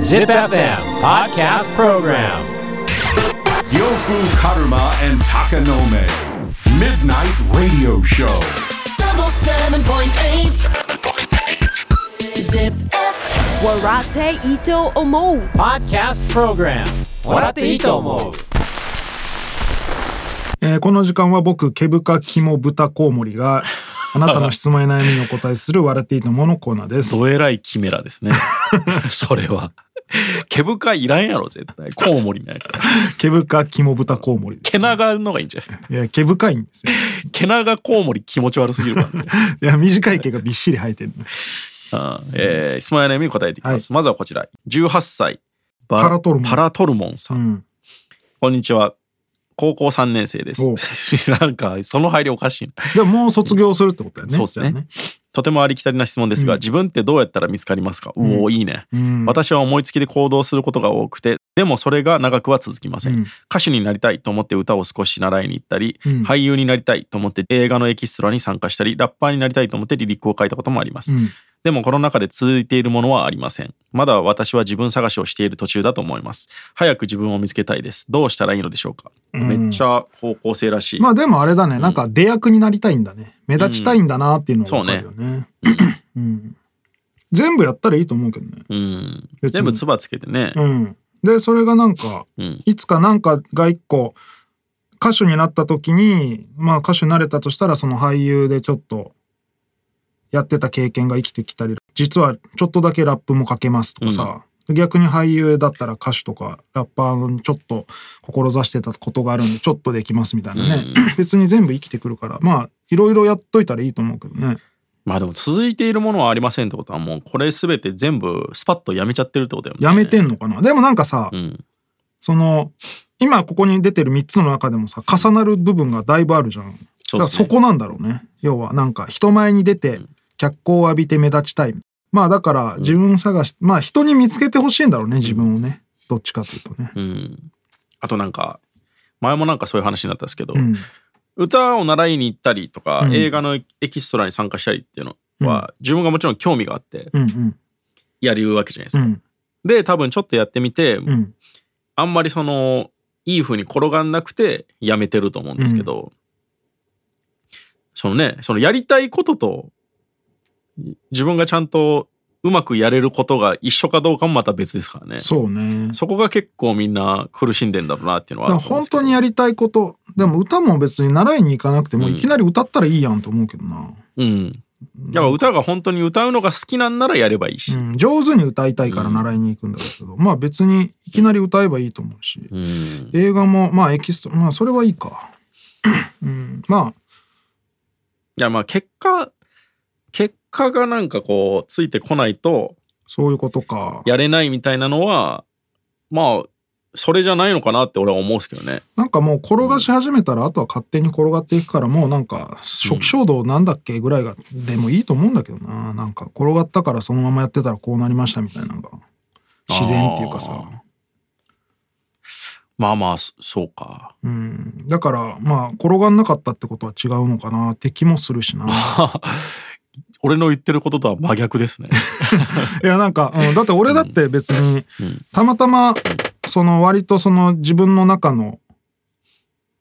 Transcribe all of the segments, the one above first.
Zip FM Podcast Program Yofu Karuma and Takanome. Midnight Radio Show. double seven point eight. Zip. Warate Ito Omo Podcast Program 笑っていいと思うえーこの時間は僕、毛深肝豚コウモリが、あなたの質問や悩みにお答えする笑っていいと思うのコーナーです。どえらいキメラですね。それは。毛深いいらんやろ、絶対。コウモリなんやから。毛深肝豚コウモリです、毛長のがいいんじゃない？いや、毛深いんですよ。毛長コウモリ気持ち悪すぎるからね。いや、短い毛がびっしり生えてる。あえー質問や悩みに答えていきます。まずはこちら。18歳。バパラトルモンパラトルモンさ。うんん。こんにちは。高校3年生です。お。なんか、その配慮おかしいな。でももう卒業するってことだよね。そうですね。とてもありきたりな質問ですが、自分ってどうやったら見つかりますか、おおいいね、ん。私は思いつきで行動することが多くてでもそれが長くは続きません、うん。歌手になりたいと思って歌を少し習いに行ったり、うん。俳優になりたいと思って映画のエキストラに参加したりラッパーになりたいと思ってリリックを書いたこともあります、うんでもこの中で続いているものはありません。まだ私は自分探しをしている途中だと思います。早く自分を見つけたいです。どうしたらいいのでしょうか、めっちゃ高校生らしい、まあでもあれだね、なんか出役になりたいんだね。目立ちたいんだなっていうのが分かるよね。うん。全部やったらいいと思うけどね。うん。全部つばつけてね、うん。で、それがなんか、うん。いつかなんかが一個、歌手になった時に、まあ歌手になれたとしたら、その俳優でちょっと、やってた経験が生きてきたり、実はちょっとだけラップも書けますとかさ、逆に俳優だったら歌手とかラッパーにちょっと志してたことがあるんでちょっとできますみたいなね、別に全部生きてくるからまあいろいろやっといたらいいと思うけどねまあでも続いているものはありませんってことはもうこれすべて全部スパッとやめちゃってるってことだよね。やめてんのかなでもなんかさ、うん。その今ここに出てる3つの中でもさ重なる部分がだいぶあるじゃん。そねそこなんだろうね。要はなんか人前に出て脚光を浴びて目立ちたい。まあだから自分探し、まあ人に見つけてほしいんだろうね自分をね。どっちかというとね。うん。あとなんか、前もなんかそういう話になったんですけど、うん。歌を習いに行ったりとか、うん映画のエキストラに参加したりっていうのは、自分がもちろん興味があってうんうん。やるわけじゃないですか。うん。で、多分ちょっとやってみて、うん。あんまりその、いい風に転がんなくてやめてると思うんですけど、そのね、そのやりたいことと、自分がちゃんとうまくやれることが一緒かどうかもまた別ですからね。そうね。そこが結構みんな苦しんでんだろうなっていうのは本当にやりたいことでも歌も別に習いに行かなくてもいきなり歌ったらいいやんと思うけどな、うん。やっぱ歌が本当に歌うのが好きなんならやればいいし。うん、上手に歌いたいから習いに行くんだけど、まあ別にいきなり歌えばいいと思うし、うん。映画もまあエキストラまあそれはいいか、うん、まいやまあ結果、結果がなんかこうついてこないとあそういうことか。やれないみたいなのは、まあ、それじゃないのかなって俺は思うんですけどね。なんかもう転がし始めたらあとは勝手に転がっていくからもうなんか初期衝動なんだっけぐらいがでもいいと思うんだけどな。なんか転がったからそのままやってたらこうなりましたみたいなのが自然っていうかさ。まあまあ、そそうか。うん、だからまあ転がんなかったってことは違うのかなって気もするしな 俺の言ってることとは真逆ですね。いやなんか、うん、だって俺だって別にたまたまその割とその自分の中の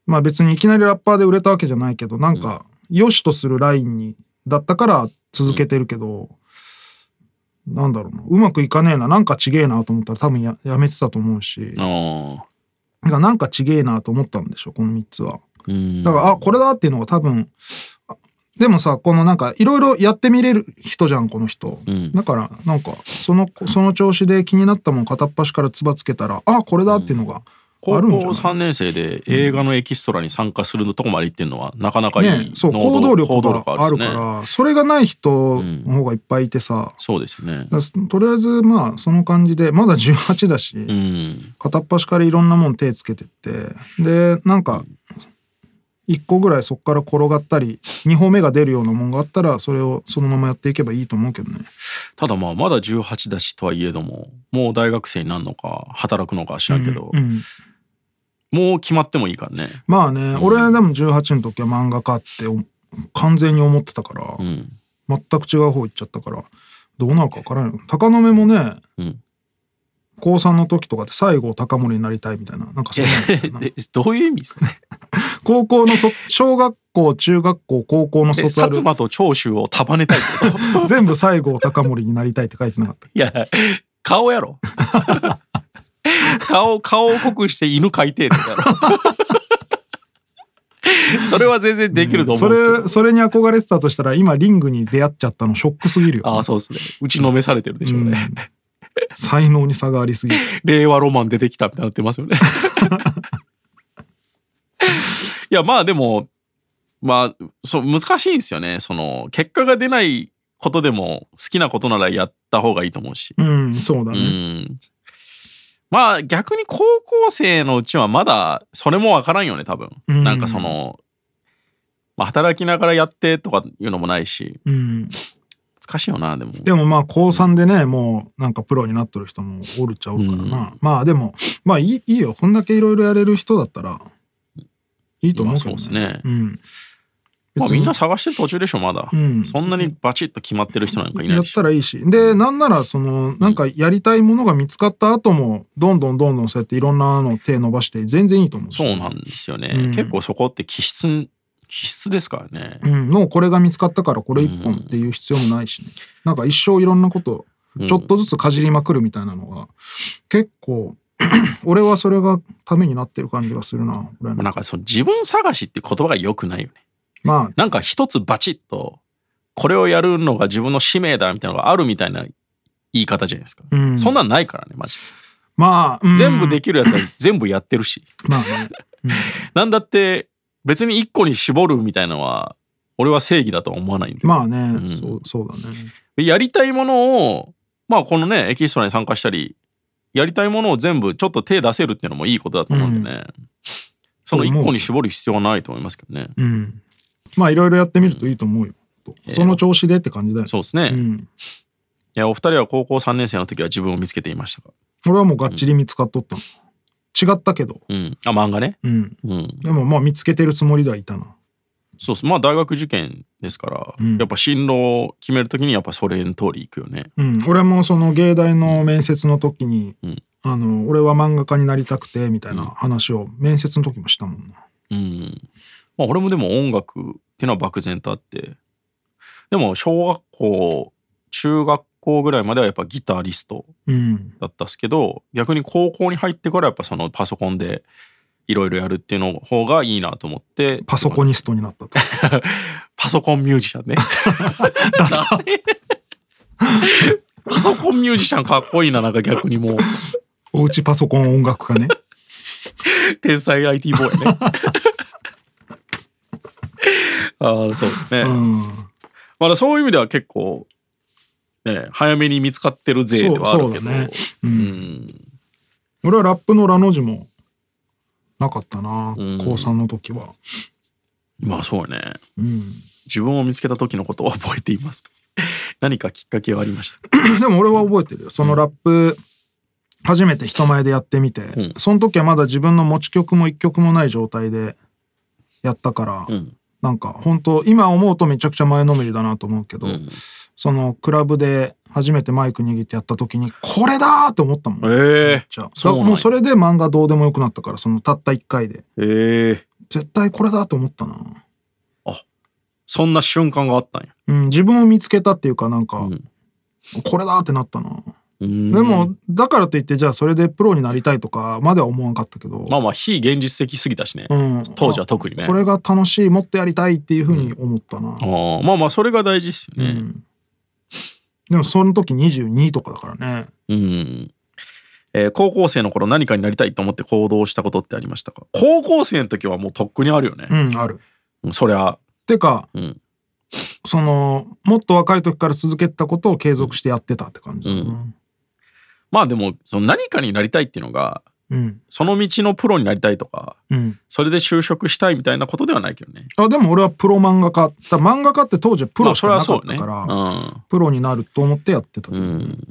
まあ別にいきなりラッパーで売れたわけじゃないけどなんか良しとするラインにだったから続けてるけど、なんだろうな。うまくいかねえな。なんかちげえなと思ったら多分ややめてたと思うし。なんかちげえなと思ったんでしょこの3つは。うん。だからあこれだっていうのが多分あでもさこのなんかいろいろやってみれる人じゃんこの人、ん。だからなんかそのその調子で気になったもん片っ端からつばつけたらあこれだっていうのがあ高校るんじゃない、3年生で映画のエキストラに参加するとこまで行ってるのはなかなかいいね、そう能行動力があるから。それがない人の方がいっぱいいてさ、そうですね。とりあえずまあその感じでまだ18だし、うん。片っ端からいろんなもん手つけてって。でなんか1個ぐらいそこから転がったり2歩目が出るようなもんがあったらそれをそのままやっていけばいいと思うけどね。ただまあまだ18だしとはいえどももう大学生になるのか働くのか知らんけど、うんもう決まってもいいからね。まあね、俺でも18の時は漫画家ってお完全に思ってたから、うん。全く違う方行っちゃったからどうなるか分からない。よ高野目もね、うん高3の時とかって西郷隆盛になりたいみたいななんかそういうのあったよな。えどういう意味ですか？ね 高校のそ小学校中学校高校のえ薩卒アル。摩と長州を束ねたい 全部西郷隆盛になりたいって書いてなかった。いや顔やろ。顔顔を濃くして犬描いてってやろ。それは全然できると思そうんですけど、れそれに憧れてたとしたら今リングに出会っちゃったのショックすぎるよああそうですね。打ちのめされてるでしょうね、才能に差がありすぎる。令和ロマン出てきたみたいになってますよね。いやまあでもまあそう難しいんですよね。その結果が出ないことでも好きなことならやった方がいいと思うし、うんそうだうね、ん、まあ逆に高校生のうちはまだそれもわからんよね多分、うん。なんかその、まあ、働きながらやってとかいうのもないし。うん、難しいよなでも。でもまあ高3でねもうなんかプロになってる人もおるっちゃおるからな、まあでもまあいいいいよ。こんだけいろいろやれる人だったらいいと思うけどまあそうですね。うん。まあ、みんな探してる途中でしょまだ、うん。そんなにバチッと決まってる人なんかいないやったらいいし。でなんならそのなんかやりたいものが見つかった後もどんどんどんどんそうやっていろんなの手伸ばして全然いいと思うし。そうなんですよね、うん。結構そこって気質気質ですからね、うん、もうこれが見つかったからこれ一本っていう必要もないしね、なんか一生いろんなことちょっとずつかじりまくるみたいなのが結構 俺はそれがためになってる感じがするな俺なんかその自分探しって言葉が良くないよね。まあ。なんか一つバチッとこれをやるのが自分の使命だみたいなのがあるみたいな言い方じゃないですか、うん。そんなんないからねマジで。まあ、うん。全部できるやつは全部やってるし。まあね、なんだって別に一個に絞るみたいなのは俺は正義だとは思わないんで、まあね、ん。そうそうだね。でやりたいものをまあこのねエキストラに参加したりやりたいものを全部ちょっと手出せるっていうのもいいことだと思うんでね、その一個に絞る必要はないと思いますけどね、うん。まあいろいろやってみるといいと思うよ、その調子でって感じだよそうですね、いうん、やお二人は高校3年生の時は自分を見つけていましたか？俺はもうがっちり見つかっとったの、違ったけど、うん。あ漫画ね？うん、うん。でもまあ見つけてるつもりではいたな。そうそうまあ大学受験ですから、ん。やっぱ進路を決めるときにやっぱそれの通りいくよね。うん、俺もその芸大の面接の時に、ん。あの俺は漫画家になりたくてみたいな話を面接の時もしたもんな。うん。まあ俺もでも音楽っていうのは漠然とあって。でも小学校中学校ぐらいまではやっぱギタリストうん、だったっすけど逆に高校に入ってからやっぱそのパソコンでいろいろやるっていうの方がいいなと思って。パソコニストになったと。パソコンミュージシャンね。ダサ。パソコンミュージシャンかっこいいななんか逆にもう。おうちパソコン音楽家ね。天才 IT ボーイね。ああそうですね、うん、まだそういう意味では結構、ね、早めに見つかってる勢ではあるけど。そうそうんん。俺はラップのラの字もなかったな、うん。高3の時は。まあそうね。うん、自分を見つけた時のことを覚えていますか？何かきっかけはありました？でも俺は覚えてるよ。そのラップ初めて人前でやってみて、ん。その時はまだ自分の持ち曲も一曲もない状態でやったから、うんなんか本当今思うとめちゃくちゃ前のめりだなと思うけど、ん。そのクラブで初めてマイク握ってやった時にこれだーって思ったもん。ええじゃ。あそうもうそれで漫画どうでもよくなったからそのたった1回で。ええ絶対これだと思ったな、そんな瞬間があったんや。うん、自分を見つけたっていうかなんか、ん。これだってなったな、うんでもだからといってじゃあそれでプロになりたいとかまでは思わんかったけど、まあまあ非現実的すぎたしね、うん、当時は特にね。これが楽しいもっとやりたいっていうふうに思ったな、ああまあまあそれが大事ですよね。うん。でもその時22とかだからね。うん、えー高校生の頃何かになりたいと思って行動したことってありましたか？高校生の時はもうとっくにあるよね。う、んある。うんそりゃ。てかうん。そのもっと若い時から続けてたことを継続してやってたって感じだなまあでもその何かになりたいっていうのがうん。その道のプロになりたいとかうん。それで就職したいみたいなことではないけどね。あでも俺はプロ漫画家だ。漫画家って当時はプロしかなかったから、うん。プロになると思ってやってたうん。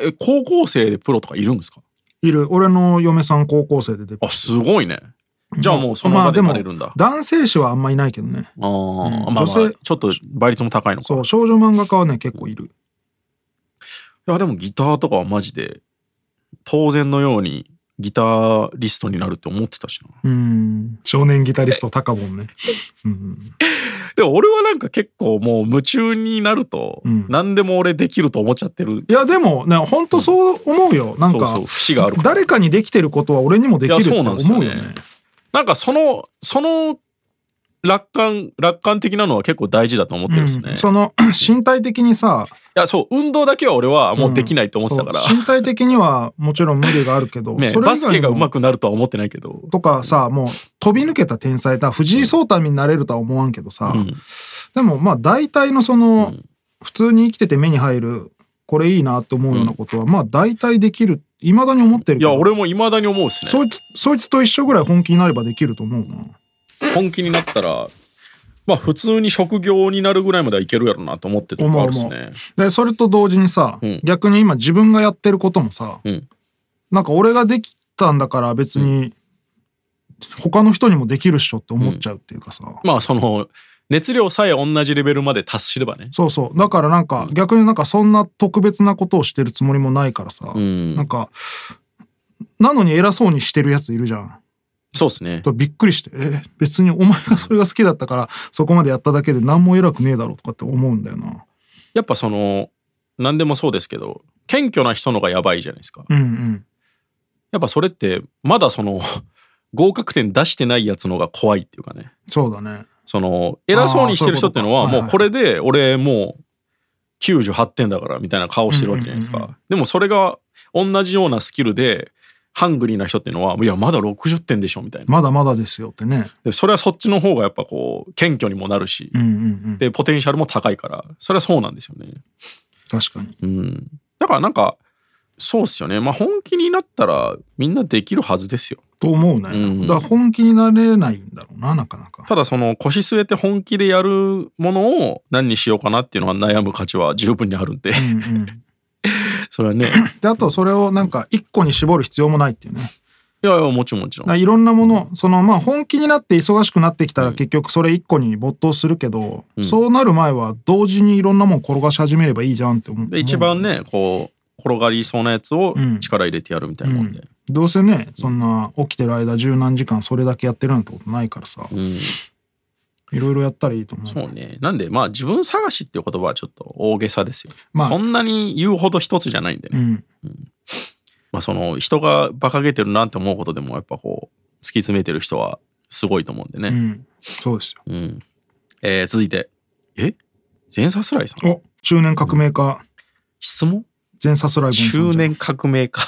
え高校生でプロとかいるんですか？いる。俺の嫁さん高校生で出てあすごいね。じゃあもうその場でまあでもなれるんだ、男性誌はあんまいないけどね。あーまあまあ女性。ちょっと倍率も高いのか。そう少女漫画家はね結構いるやでもギターとかはマジで当然のようにギタリストになるって思ってたしな。うん。少年ギタリストタカボンね、うん、でも俺はなんか結構もう夢中になるとん。何でも俺できると思っちゃってる。いやでもね本当そう思うよ。なんかそうそう節がある誰かにできてることは俺にもできるって思なんですよねうよね。なんかそのその楽観楽観的なのは結構大事だと思ってるんですね、うん。その 身体的にさいやそう運動だけは俺はもうできないと思ってたから、そう身体的にはもちろん無理があるけど、ね、バスケが上手くなるとは思ってないけど。とかさもう飛び抜けた天才だ藤井聡太になれるとは思わんけどさ、ん。でもまあ大体のその、普通に生きてて目に入るこれいいなって思うようなことは、まあ大体できるいまだに思ってるいや俺も未だに思うっすね。そいつそいつと一緒ぐらい本気になればできると思うな本気になったらまあ普通に職業になるぐらいまではいけるやろなと思ってるとこあるっすね。でそれと同時にさ、うん。逆に今自分がやってることもさ、うん。なんか俺ができたんだから別に他の人にもできるっしょって思っちゃうっていうかさ、まあその熱量さえ同じレベルまで達すればね。そうそう。だからなんか逆になんかそんな特別なことをしてるつもりもないからさ、うんなんかなのに偉そうにしてるやついるじゃん。そうっすねびっくりして、え別にお前が それが好きだったからそこまでやっただけで何も偉くねえだろうとかって思うんだよな。やっぱその何でもそうですけど謙虚な人のがやばいじゃないですかうんうん。やっぱそれってまだその 合格点出してないやつのが怖いっていうかねそうだね。その偉そうにしてる人っていうのはもうこれで俺もう98点だからみたいな顔してるわけじゃないですかでもそれが同じようなスキルでハングリーな人っていうのはいやまだ60点でしょみたいなまだまだですよってね。でそれはそっちの方がやっぱこう謙虚にもなるしうんうんうん。でポテンシャルも高いからそれはそうなんですよね確かに。うんだからなんかそうっすよねまあ本気になったらみんなできるはずですよと思うね。うんだから本気になれないんだろうな、なかなか。ただその腰据えて本気でやるものを何にしようかなっていうのは悩む価値は十分にあるんでうんうん。それはね。で、あとそれをなんか一個に絞る必要もないっていうね。いやいやもちろんもちろん。いろんなもの、そのまあ本気になって忙しくなってきたら結局それ一個に没頭するけど、ん。そうなる前は同時にいろんなもん転がし始めればいいじゃんって思う。で一番ねこう転がりそうなやつをうん。力入れてやるみたいなもんで、どうせね、そんな起きてる間十何時間それだけやってるなんてことないからさ、うんいろいろやったらいいと思う。そうね。なんでまあ自分探しっていう言葉はちょっと大げさですよ、まあ。そんなに言うほど一つじゃないんでね、うん。まあその人が馬鹿げてるなって思うことでもやっぱこう突き詰めてる人はすごいと思うんでね、うん。そうですよ。うん。えー続いて。え？全サスライさん。お、中年革命家、質問？全サスライボンさんじゃん中年革命家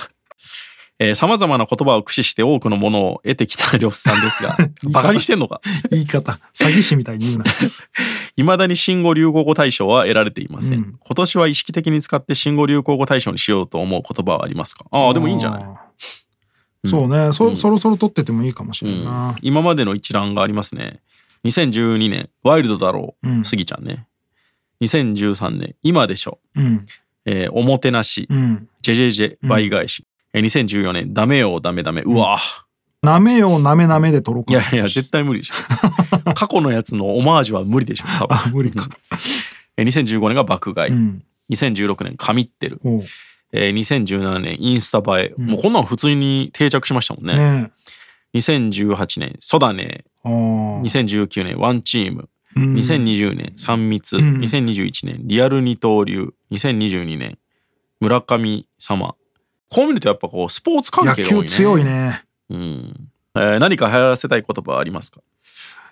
さまざまな言葉を駆使して多くのものを得てきた呂布さんですが バカにしてんのか？言い方、詐欺師みたいに言うな。いまだに新語・流行語大賞は得られていません、うん。今年は意識的に使って新語・流行語大賞にしようと思う言葉はありますか？ああでもいいんじゃない、あーそうね、そそろそろ撮っててもいいかもしれな。いうん。な。今までの一覧がありますね。2012年ワイルドだろう、うん。スギちゃんね。2013年今でしょ、うん。えーおもてなし、うん。ジェジェジェ倍返し、えー2014年ダメよダメダメ。うわなめようなめなめで撮ろうか。いやいや絶対無理でしょ。過去のやつのオマージュは無理でしょ多分。あ、無理か。えー2015年が爆買い、うん。2016年神ってる、えー2017年インスタ映え、もうこんなん普通に定着しましたもんね。ね2018年ソダネ。え。あー。2019年ワンチーム。うん。2020年3密、ん。2021年リアル二刀流。2022年村神様こう見るとやっぱこうスポーツ関野係が多いね球強いね。うんえー何か流行らせたい言葉はありますか？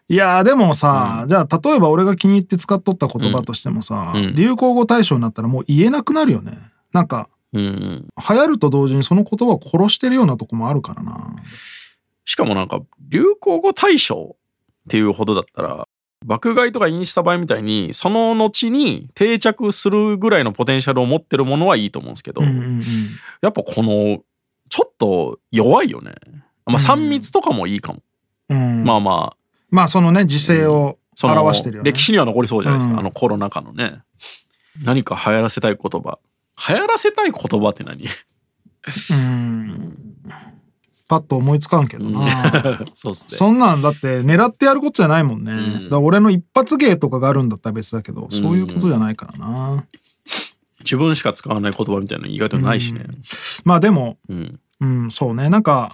いやーでもさ、じゃあ例えば俺が気に入って使っとった言葉としてもさ、うん流行語大賞になったらもう言えなくなるよね。なんかうんうん流行ると同時にその言葉を殺してるようなとこもあるからな。しかもなんか流行語大賞っていうほどだったら爆買いとかインスタ映えみたいにその後に定着するぐらいのポテンシャルを持ってるものはいいと思うんですけど、うんうんうん。やっぱこのちょっと弱いよね。まあ3密とかもいいかも。うん、まあまあまあそのね時勢をその表してるよね。歴史には残りそうじゃないですか、うんあのコロナ禍のね。何か流行らせたい言葉。流行らせたい言葉って何？うん。パッと思いつかんけどな。そうっすね。そんなんだって狙ってやることじゃないもんね。んだから俺の一発芸とかがあるんだったら別だけど、そういうことじゃないからな。自分しか使わない言葉みたいなの意外とないしね。まあでも、うん。うん、そうね。なんか、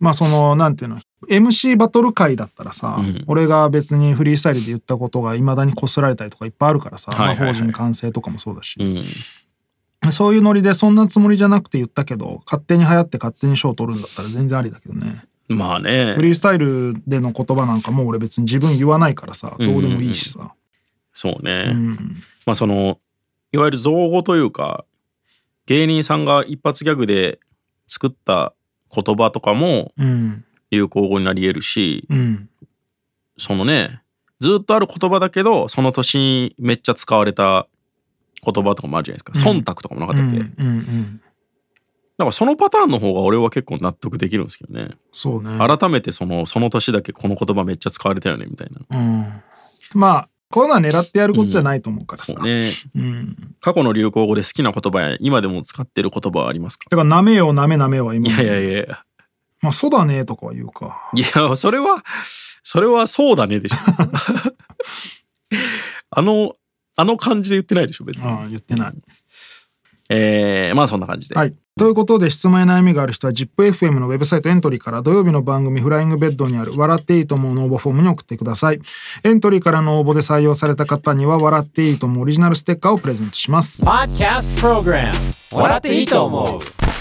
まあその、なんていうの、MC バトル会だったらさ、うん俺が別にフリースタイルで言ったことがいまだにこすられたりとかいっぱいあるからさ、はいはいはいまあ法人完成とかもそうだし、うん。そういうノリでそんなつもりじゃなくて言ったけど、勝手に流行って勝手に賞取るんだったら全然ありだけどね。まあねフ。リースタイルでの言葉なんかもう俺別に自分言わないからさ、どうでもいいしさ。そうね。うんまあそのいわゆる造語というか芸人さんが一発ギャグで作った言葉とかもうん。流行語になり得るしうん。そのねずっとある言葉だけどその年にめっちゃ使われた言葉とかもあるじゃないですか、忖度とかもなかったっけ、うん。うん。なんかそのパターンの方が俺は結構納得できるんですけどねそうね。改めてそのその年だけこの言葉めっちゃ使われたよねみたいなうん。まあ、こういうのは狙ってやることじゃないと思うからさ。そうねうん。過去の流行語で好きな言葉や今でも使ってる言葉はありますか？だから、なめよ、なめなめは今。いやいやいやいやまあ、そうだねとかは言うか。いや、それは、それはそうだねでしょ。あの、あの感じで言ってないでしょ、別に。ああ、言ってない。えー、まあそんな感じで。はい。ということで、質問や悩みがある人は ZIPFM のウェブサイトエントリーから土曜日の番組フライングベッドにある笑っていいと思うの応募フォームに送ってください。エントリーからの応募で採用された方には笑っていいと思うオリジナルステッカーをプレゼントします。Podcast Program 笑っていいと思う